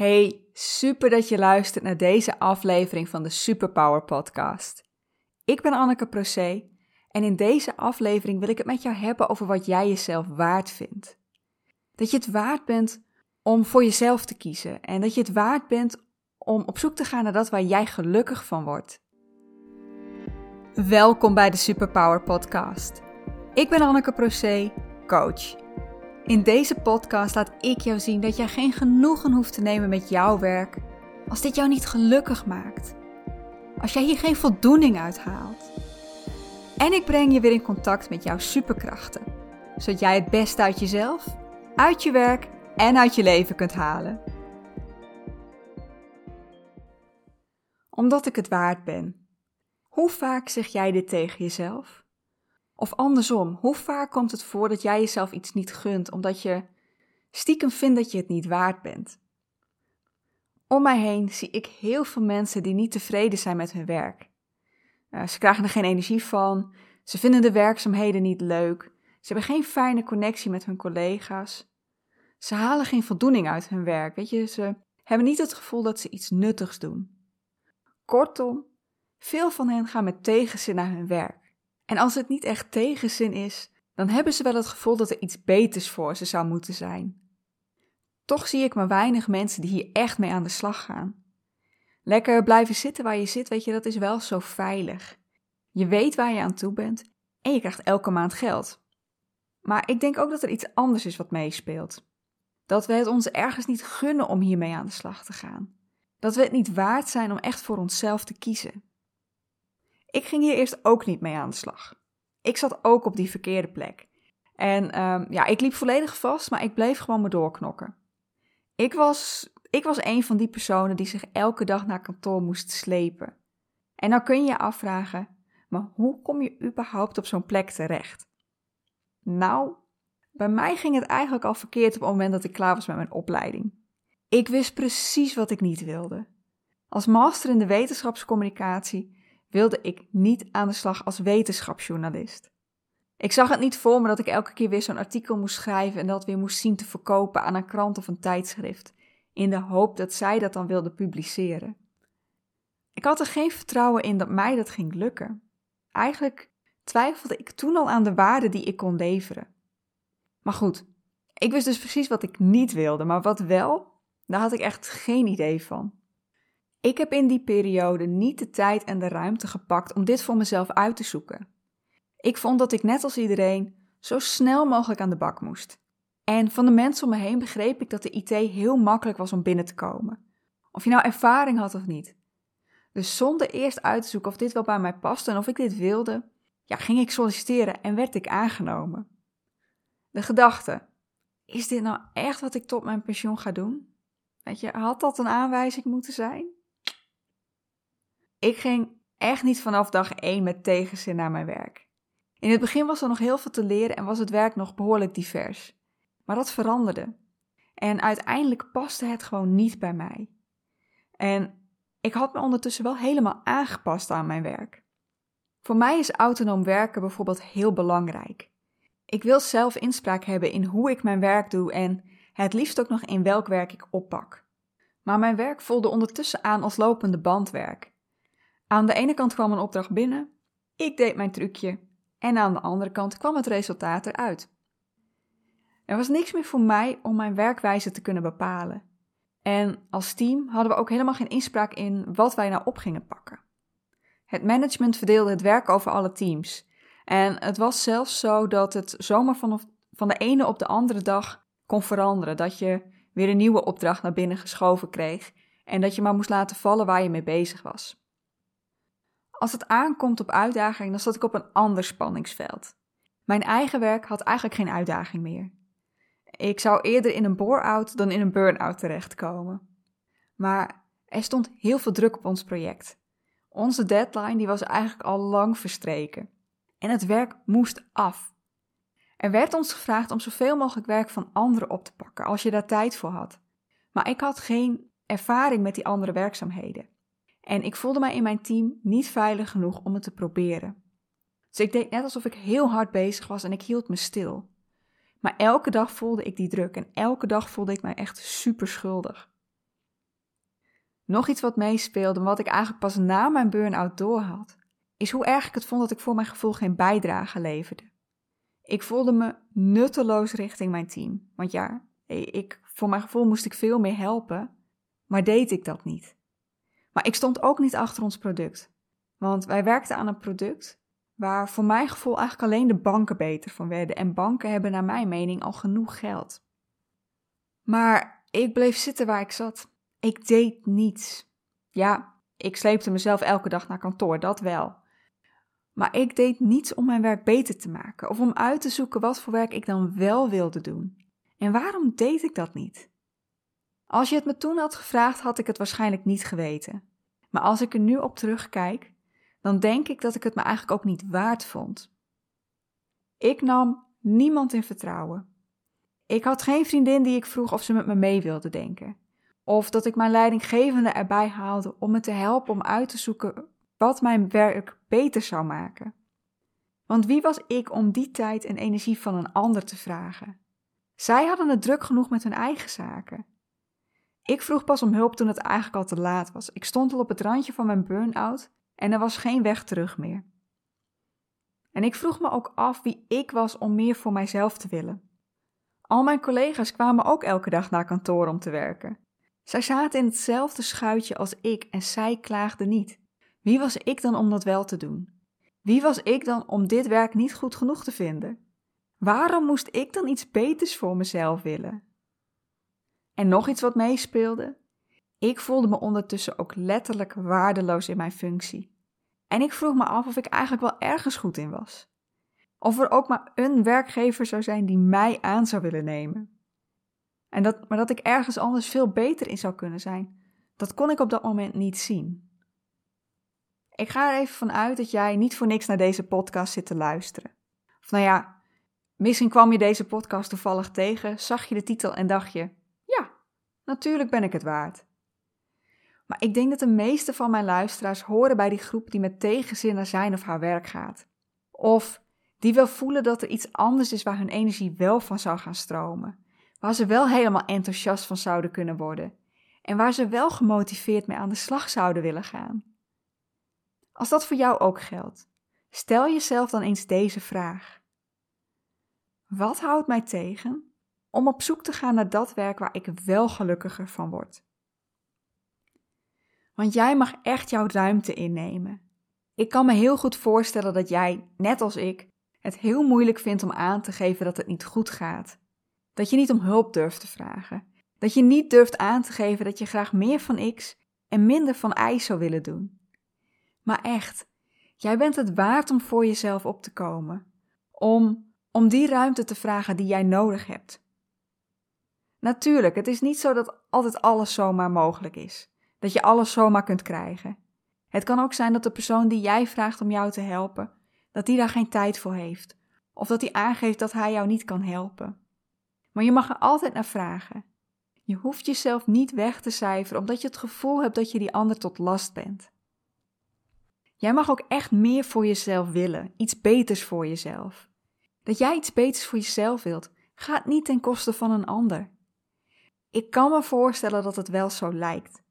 Hey, super dat je luistert naar deze aflevering van de Superpower Podcast. Ik ben Anneke Procé en in deze aflevering wil ik het met jou hebben over wat jij jezelf waard vindt. Dat je het waard bent om voor jezelf te kiezen en dat je het waard bent om op zoek te gaan naar dat waar jij gelukkig van wordt. Welkom bij de Superpower Podcast. Ik ben Anneke Procé, coach. In deze podcast laat ik jou zien dat jij geen genoegen hoeft te nemen met jouw werk als dit jou niet gelukkig maakt. Als jij hier geen voldoening uit haalt. En ik breng je weer in contact met jouw superkrachten, zodat jij het beste uit jezelf, uit je werk en uit je leven kunt halen. Omdat ik het waard ben. Hoe vaak zeg jij dit tegen jezelf? Of andersom, hoe vaak komt het voor dat jij jezelf iets niet gunt omdat je stiekem vindt dat je het niet waard bent? Om mij heen zie ik heel veel mensen die niet tevreden zijn met hun werk. Uh, ze krijgen er geen energie van, ze vinden de werkzaamheden niet leuk, ze hebben geen fijne connectie met hun collega's. Ze halen geen voldoening uit hun werk, weet je, ze hebben niet het gevoel dat ze iets nuttigs doen. Kortom, veel van hen gaan met tegenzin naar hun werk. En als het niet echt tegenzin is, dan hebben ze wel het gevoel dat er iets beters voor ze zou moeten zijn. Toch zie ik maar weinig mensen die hier echt mee aan de slag gaan. Lekker blijven zitten waar je zit, weet je, dat is wel zo veilig. Je weet waar je aan toe bent en je krijgt elke maand geld. Maar ik denk ook dat er iets anders is wat meespeelt. Dat we het ons ergens niet gunnen om hiermee aan de slag te gaan. Dat we het niet waard zijn om echt voor onszelf te kiezen. Ik ging hier eerst ook niet mee aan de slag. Ik zat ook op die verkeerde plek. En um, ja, ik liep volledig vast, maar ik bleef gewoon me doorknokken. Ik was, ik was een van die personen die zich elke dag naar kantoor moest slepen. En dan kun je je afvragen, maar hoe kom je überhaupt op zo'n plek terecht? Nou, bij mij ging het eigenlijk al verkeerd op het moment dat ik klaar was met mijn opleiding. Ik wist precies wat ik niet wilde. Als master in de wetenschapscommunicatie wilde ik niet aan de slag als wetenschapsjournalist. Ik zag het niet voor me dat ik elke keer weer zo'n artikel moest schrijven en dat weer moest zien te verkopen aan een krant of een tijdschrift, in de hoop dat zij dat dan wilde publiceren. Ik had er geen vertrouwen in dat mij dat ging lukken. Eigenlijk twijfelde ik toen al aan de waarde die ik kon leveren. Maar goed, ik wist dus precies wat ik niet wilde, maar wat wel, daar had ik echt geen idee van. Ik heb in die periode niet de tijd en de ruimte gepakt om dit voor mezelf uit te zoeken. Ik vond dat ik net als iedereen zo snel mogelijk aan de bak moest. En van de mensen om me heen begreep ik dat de IT heel makkelijk was om binnen te komen. Of je nou ervaring had of niet. Dus zonder eerst uit te zoeken of dit wel bij mij paste en of ik dit wilde, ja, ging ik solliciteren en werd ik aangenomen. De gedachte: is dit nou echt wat ik tot mijn pensioen ga doen? Weet je, had dat een aanwijzing moeten zijn? Ik ging echt niet vanaf dag één met tegenzin naar mijn werk. In het begin was er nog heel veel te leren en was het werk nog behoorlijk divers. Maar dat veranderde. En uiteindelijk paste het gewoon niet bij mij. En ik had me ondertussen wel helemaal aangepast aan mijn werk. Voor mij is autonoom werken bijvoorbeeld heel belangrijk. Ik wil zelf inspraak hebben in hoe ik mijn werk doe en het liefst ook nog in welk werk ik oppak. Maar mijn werk voelde ondertussen aan als lopende bandwerk. Aan de ene kant kwam een opdracht binnen, ik deed mijn trucje en aan de andere kant kwam het resultaat eruit. Er was niks meer voor mij om mijn werkwijze te kunnen bepalen. En als team hadden we ook helemaal geen inspraak in wat wij nou op gingen pakken. Het management verdeelde het werk over alle teams. En het was zelfs zo dat het zomaar van, de ene op de andere dag kon veranderen. Dat je weer een nieuwe opdracht naar binnen geschoven kreeg en dat je maar moest laten vallen waar je mee bezig was. Als het aankomt op uitdaging, dan zat ik op een ander spanningsveld. Mijn eigen werk had eigenlijk geen uitdaging meer. Ik zou eerder in een bore-out dan in een burn-out terechtkomen. Maar er stond heel veel druk op ons project. Onze deadline die was eigenlijk al lang verstreken. En het werk moest af. Er werd ons gevraagd om zoveel mogelijk werk van anderen op te pakken als je daar tijd voor had. Maar ik had geen ervaring met die andere werkzaamheden. En ik voelde mij in mijn team niet veilig genoeg om het te proberen. Dus ik deed net alsof ik heel hard bezig was en ik hield me stil. Maar elke dag voelde ik die druk en elke dag voelde ik mij echt super schuldig. Nog iets wat meespeelde, wat ik eigenlijk pas na mijn burn-out doorhad, is hoe erg ik het vond dat ik voor mijn gevoel geen bijdrage leverde. Ik voelde me nutteloos richting mijn team. Want ja, ik, voor mijn gevoel moest ik veel meer helpen, maar deed ik dat niet. Maar ik stond ook niet achter ons product. Want wij werkten aan een product waar voor mijn gevoel eigenlijk alleen de banken beter van werden. En banken hebben naar mijn mening al genoeg geld. Maar ik bleef zitten waar ik zat. Ik deed niets. Ja, ik sleepte mezelf elke dag naar kantoor, dat wel. Maar ik deed niets om mijn werk beter te maken of om uit te zoeken wat voor werk ik dan wel wilde doen. En waarom deed ik dat niet? Als je het me toen had gevraagd, had ik het waarschijnlijk niet geweten. Maar als ik er nu op terugkijk, dan denk ik dat ik het me eigenlijk ook niet waard vond. Ik nam niemand in vertrouwen. Ik had geen vriendin die ik vroeg of ze met me mee wilde denken. Of dat ik mijn leidinggevende erbij haalde om me te helpen om uit te zoeken wat mijn werk beter zou maken. Want wie was ik om die tijd en energie van een ander te vragen? Zij hadden het druk genoeg met hun eigen zaken. Ik vroeg pas om hulp toen het eigenlijk al te laat was. Ik stond al op het randje van mijn burn-out en er was geen weg terug meer. En ik vroeg me ook af wie ik was om meer voor mijzelf te willen. Al mijn collega's kwamen ook elke dag naar kantoor om te werken. Zij zaten in hetzelfde schuitje als ik en zij klaagden niet. Wie was ik dan om dat wel te doen? Wie was ik dan om dit werk niet goed genoeg te vinden? Waarom moest ik dan iets beters voor mezelf willen? En nog iets wat meespeelde. Ik voelde me ondertussen ook letterlijk waardeloos in mijn functie. En ik vroeg me af of ik eigenlijk wel ergens goed in was. Of er ook maar een werkgever zou zijn die mij aan zou willen nemen. En dat, maar dat ik ergens anders veel beter in zou kunnen zijn, dat kon ik op dat moment niet zien. Ik ga er even vanuit dat jij niet voor niks naar deze podcast zit te luisteren. Of nou ja, misschien kwam je deze podcast toevallig tegen, zag je de titel en dacht je: natuurlijk ben ik het waard. Maar ik denk dat de meeste van mijn luisteraars horen bij die groep die met tegenzin naar zijn of haar werk gaat. Of die wel voelen dat er iets anders is waar hun energie wel van zou gaan stromen. Waar ze wel helemaal enthousiast van zouden kunnen worden. En waar ze wel gemotiveerd mee aan de slag zouden willen gaan. Als dat voor jou ook geldt, stel jezelf dan eens deze vraag: Wat houdt mij tegen om op zoek te gaan naar dat werk waar ik wel gelukkiger van word? Want jij mag echt jouw ruimte innemen. Ik kan me heel goed voorstellen dat jij, net als ik, het heel moeilijk vindt om aan te geven dat het niet goed gaat. Dat je niet om hulp durft te vragen. Dat je niet durft aan te geven dat je graag meer van X en minder van Y zou willen doen. Maar echt, jij bent het waard om voor jezelf op te komen. Om, om die ruimte te vragen die jij nodig hebt. Natuurlijk, het is niet zo dat altijd alles zomaar mogelijk is. Dat je alles zomaar kunt krijgen. Het kan ook zijn dat de persoon die jij vraagt om jou te helpen, dat die daar geen tijd voor heeft. Of dat hij aangeeft dat hij jou niet kan helpen. Maar je mag er altijd naar vragen. Je hoeft jezelf niet weg te cijferen omdat je het gevoel hebt dat je die ander tot last bent. Jij mag ook echt meer voor jezelf willen, iets beters voor jezelf. Dat jij iets beters voor jezelf wilt, gaat niet ten koste van een ander. Ik kan me voorstellen dat het wel zo lijkt.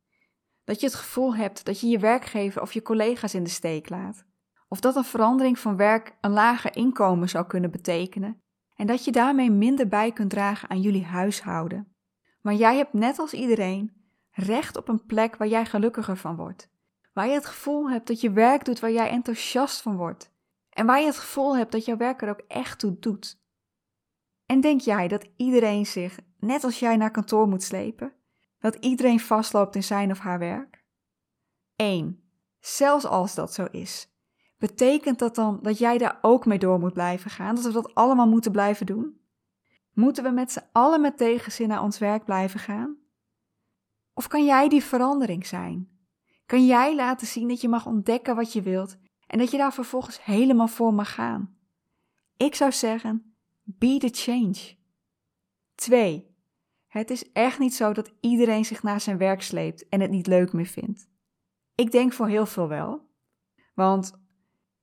Dat je het gevoel hebt dat je je werkgever of je collega's in de steek laat. Of dat een verandering van werk een lager inkomen zou kunnen betekenen en dat je daarmee minder bij kunt dragen aan jullie huishouden. Maar jij hebt net als iedereen recht op een plek waar jij gelukkiger van wordt. Waar je het gevoel hebt dat je werk doet waar jij enthousiast van wordt. En waar je het gevoel hebt dat jouw werk er ook echt toe doet. En denk jij dat iedereen zich, net als jij, naar kantoor moet slepen? Dat iedereen vastloopt in zijn of haar werk? 1. Zelfs als dat zo is, betekent dat dan dat jij daar ook mee door moet blijven gaan? Dat we dat allemaal moeten blijven doen? Moeten we met z'n allen met tegenzin naar ons werk blijven gaan? Of kan jij die verandering zijn? kan jij laten zien dat je mag ontdekken wat je wilt en dat je daar vervolgens helemaal voor mag gaan. Ik zou zeggen, be the change. 2. Het is echt niet zo dat iedereen zich naar zijn werk sleept en het niet leuk meer vindt. Ik denk voor heel veel wel. Want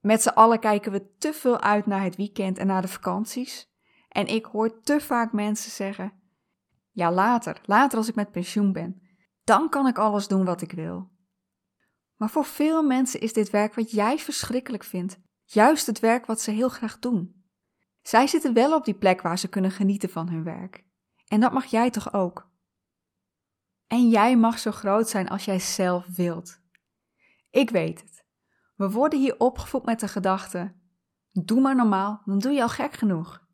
met z'n allen kijken we te veel uit naar het weekend en naar de vakanties. En ik hoor te vaak mensen zeggen: Ja, later, later als ik met pensioen ben Dan kan ik alles doen wat ik wil. Maar voor veel mensen is dit werk wat jij verschrikkelijk vindt, juist het werk wat ze heel graag doen. Zij zitten wel op die plek waar ze kunnen genieten van hun werk. En dat mag jij toch ook? En jij mag zo groot zijn als jij zelf wilt. Ik weet het. We worden hier opgevoed met de gedachte: doe maar normaal, dan doe je al gek genoeg.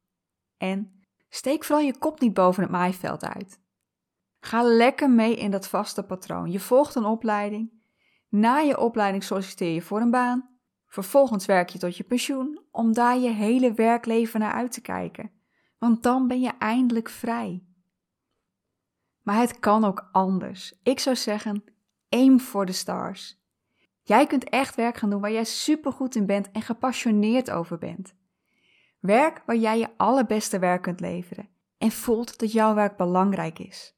En steek vooral je kop niet boven het maaiveld uit. Ga lekker mee in dat vaste patroon. Je volgt een opleiding. Na je opleiding solliciteer je voor een baan. Vervolgens werk je tot je pensioen om daar je hele werkleven naar uit te kijken. Want dan ben je eindelijk vrij. Maar het kan ook anders. Ik zou zeggen: aim for the stars. Jij kunt echt werk gaan doen waar jij supergoed in bent en gepassioneerd over bent. Werk waar jij je allerbeste werk kunt leveren en voelt dat jouw werk belangrijk is.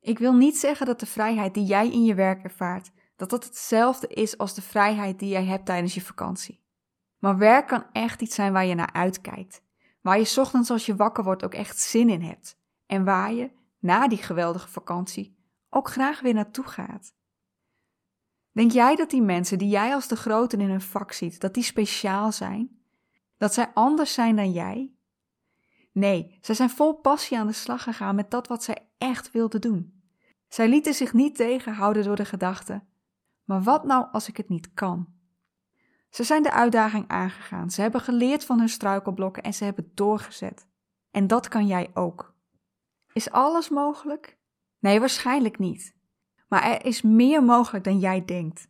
Ik wil niet zeggen dat de vrijheid die jij in je werk ervaart, dat dat hetzelfde is als de vrijheid die jij hebt tijdens je vakantie. Maar werk kan echt iets zijn waar je naar uitkijkt, waar je ochtends als je wakker wordt ook echt zin in hebt en waar je, na die geweldige vakantie, ook graag weer naartoe gaat. Denk jij dat die mensen die jij als de groten in hun vak ziet, dat die speciaal zijn? Dat zij anders zijn dan jij? Nee, zij zijn vol passie aan de slag gegaan met dat wat zij echt wilden doen. Zij lieten zich niet tegenhouden door de gedachte: maar wat nou als ik het niet kan? Ze zijn de uitdaging aangegaan, ze hebben geleerd van hun struikelblokken en ze hebben doorgezet. En dat kan jij ook. Is alles mogelijk? Nee, waarschijnlijk niet. Maar er is meer mogelijk dan jij denkt.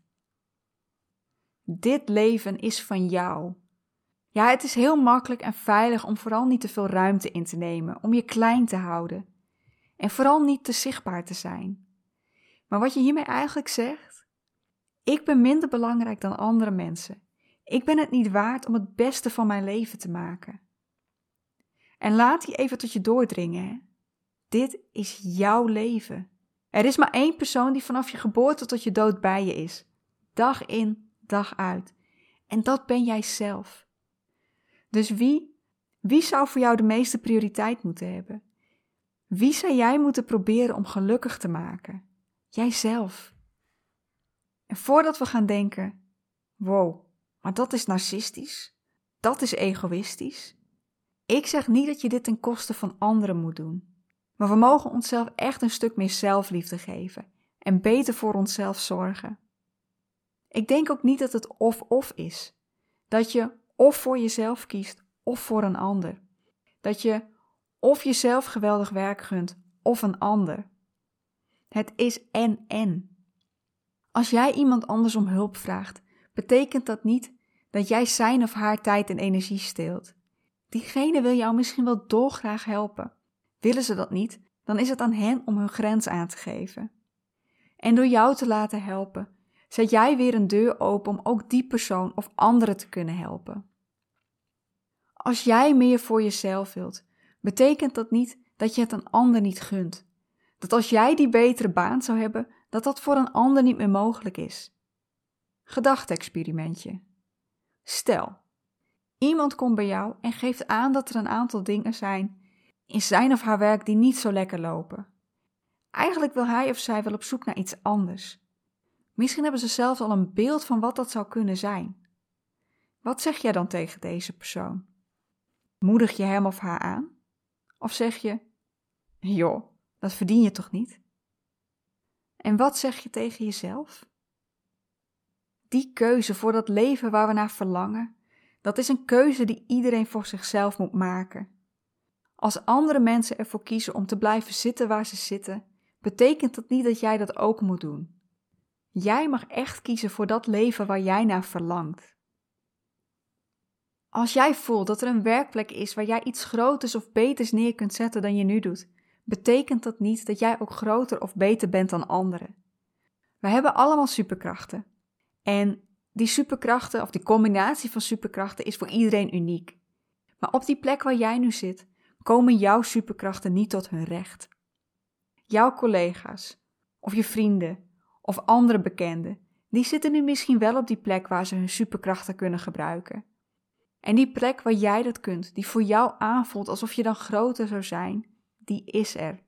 Dit leven is van jou. Ja, het is heel makkelijk en veilig om vooral niet te veel ruimte in te nemen, om je klein te houden. En vooral niet te zichtbaar te zijn. Maar wat je hiermee eigenlijk zegt? Ik ben minder belangrijk dan andere mensen. Ik ben het niet waard om het beste van mijn leven te maken. En laat die even tot je doordringen. Dit is jouw leven. Er is maar één persoon die vanaf je geboorte tot je dood bij je is. Dag in, dag uit. En dat ben jij zelf. Dus wie, wie zou voor jou de meeste prioriteit moeten hebben? Wie zou jij moeten proberen om gelukkig te maken? Jijzelf. En voordat we gaan denken: wow, maar dat is narcistisch, dat is egoïstisch. Ik zeg niet dat je dit ten koste van anderen moet doen. Maar we mogen onszelf echt een stuk meer zelfliefde geven en beter voor onszelf zorgen. Ik denk ook niet dat het of-of is. Dat je of voor jezelf kiest of voor een ander. Dat je of jezelf geweldig werk gunt of een ander. Het is en-en. Als jij iemand anders om hulp vraagt, betekent dat niet dat jij zijn of haar tijd en energie steelt. Diegene wil jou misschien wel dolgraag helpen, Willen ze dat niet, dan is het aan hen om hun grens aan te geven. En door jou te laten helpen, zet jij weer een deur open om ook die persoon of anderen te kunnen helpen. Als jij meer voor jezelf wilt, betekent dat niet dat je het een ander niet gunt. Dat als jij die betere baan zou hebben, dat dat voor een ander niet meer mogelijk is. Gedachte-experimentje. Stel, iemand komt bij jou en geeft aan dat er een aantal dingen zijn in zijn of haar werk die niet zo lekker lopen. Eigenlijk wil hij of zij wel op zoek naar iets anders. Misschien hebben ze zelfs al een beeld van wat dat zou kunnen zijn. Wat zeg jij dan tegen deze persoon? Moedig je hem of haar aan? Of zeg je: Joh, dat verdien je toch niet? En wat zeg je tegen jezelf? Die keuze voor dat leven waar we naar verlangen, dat is een keuze die iedereen voor zichzelf moet maken. Als andere mensen ervoor kiezen om te blijven zitten waar ze zitten, betekent dat niet dat jij dat ook moet doen. Jij mag echt kiezen voor dat leven waar jij naar verlangt. Als jij voelt dat er een werkplek is waar jij iets groters of beters neer kunt zetten dan je nu doet, betekent dat niet dat jij ook groter of beter bent dan anderen. We hebben allemaal superkrachten. En die superkrachten, of die combinatie van superkrachten, is voor iedereen uniek. Maar op die plek waar jij nu zit, komen jouw superkrachten niet tot hun recht. Jouw collega's, of je vrienden, of andere bekenden, die zitten nu misschien wel op die plek waar ze hun superkrachten kunnen gebruiken. En die plek waar jij dat kunt, die voor jou aanvoelt alsof je dan groter zou zijn, die is er.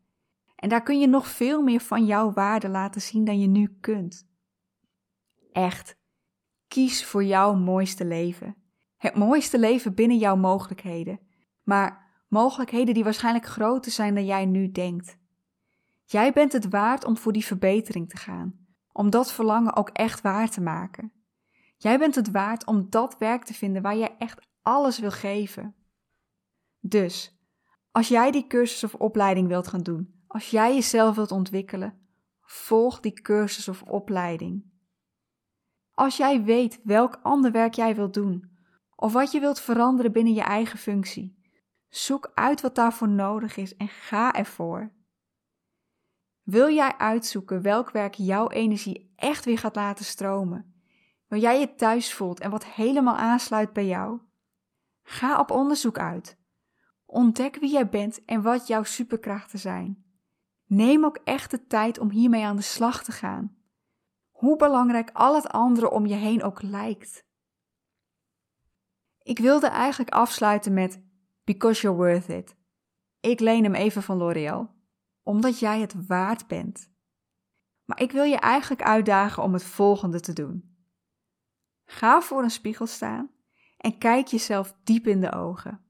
En daar kun je nog veel meer van jouw waarde laten zien dan je nu kunt. Echt, kies voor jouw mooiste leven. Het mooiste leven binnen jouw mogelijkheden. Maar mogelijkheden die waarschijnlijk groter zijn dan jij nu denkt. Jij bent het waard om voor die verbetering te gaan, om dat verlangen ook echt waar te maken. Jij bent het waard om dat werk te vinden waar jij echt alles wil geven. Dus, als jij die cursus of opleiding wilt gaan doen, als jij jezelf wilt ontwikkelen, volg die cursus of opleiding. Als jij weet welk ander werk jij wilt doen, of wat je wilt veranderen binnen je eigen functie, zoek uit wat daarvoor nodig is en ga ervoor. Wil jij uitzoeken welk werk jouw energie echt weer gaat laten stromen, waar jij je thuis voelt en wat helemaal aansluit bij jou? Ga op onderzoek uit. Ontdek wie jij bent en wat jouw superkrachten zijn. Neem ook echt de tijd om hiermee aan de slag te gaan. Hoe belangrijk al het andere om je heen ook lijkt. Ik wilde eigenlijk afsluiten met Because you're worth it. Ik leen hem even van L'Oreal, omdat jij het waard bent. Maar ik wil je eigenlijk uitdagen om het volgende te doen. Ga voor een spiegel staan en kijk jezelf diep in de ogen.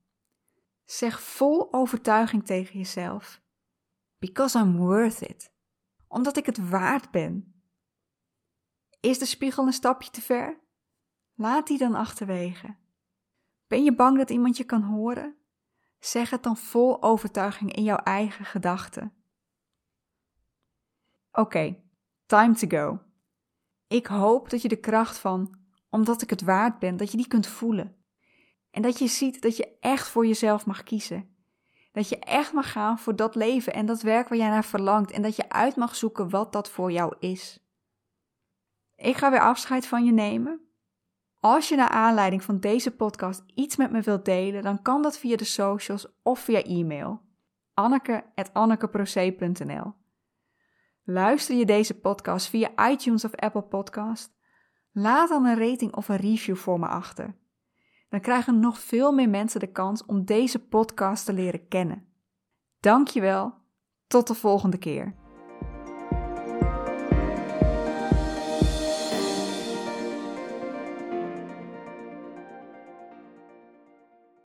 Zeg vol overtuiging tegen jezelf: Because I'm worth it. Omdat ik het waard ben. Is de spiegel een stapje te ver? Laat die dan achterwege. Ben je bang dat iemand je kan horen? Zeg het dan vol overtuiging in jouw eigen gedachten. Oké, time to go. Ik hoop dat je de kracht van, omdat ik het waard ben, dat je die kunt voelen. En dat je ziet dat je echt voor jezelf mag kiezen. Dat je echt mag gaan voor dat leven en dat werk waar jij naar verlangt. En dat je uit mag zoeken wat dat voor jou is. Ik ga weer afscheid van je nemen. Als je naar aanleiding van deze podcast iets met me wilt delen, dan kan dat via de socials of via e-mail. anneke.annekeproce.nl Luister je deze podcast via iTunes of Apple Podcast? Laat dan een rating of een review voor me achter. Dan krijgen nog veel meer mensen de kans om deze podcast te leren kennen. Dankjewel, tot de volgende keer.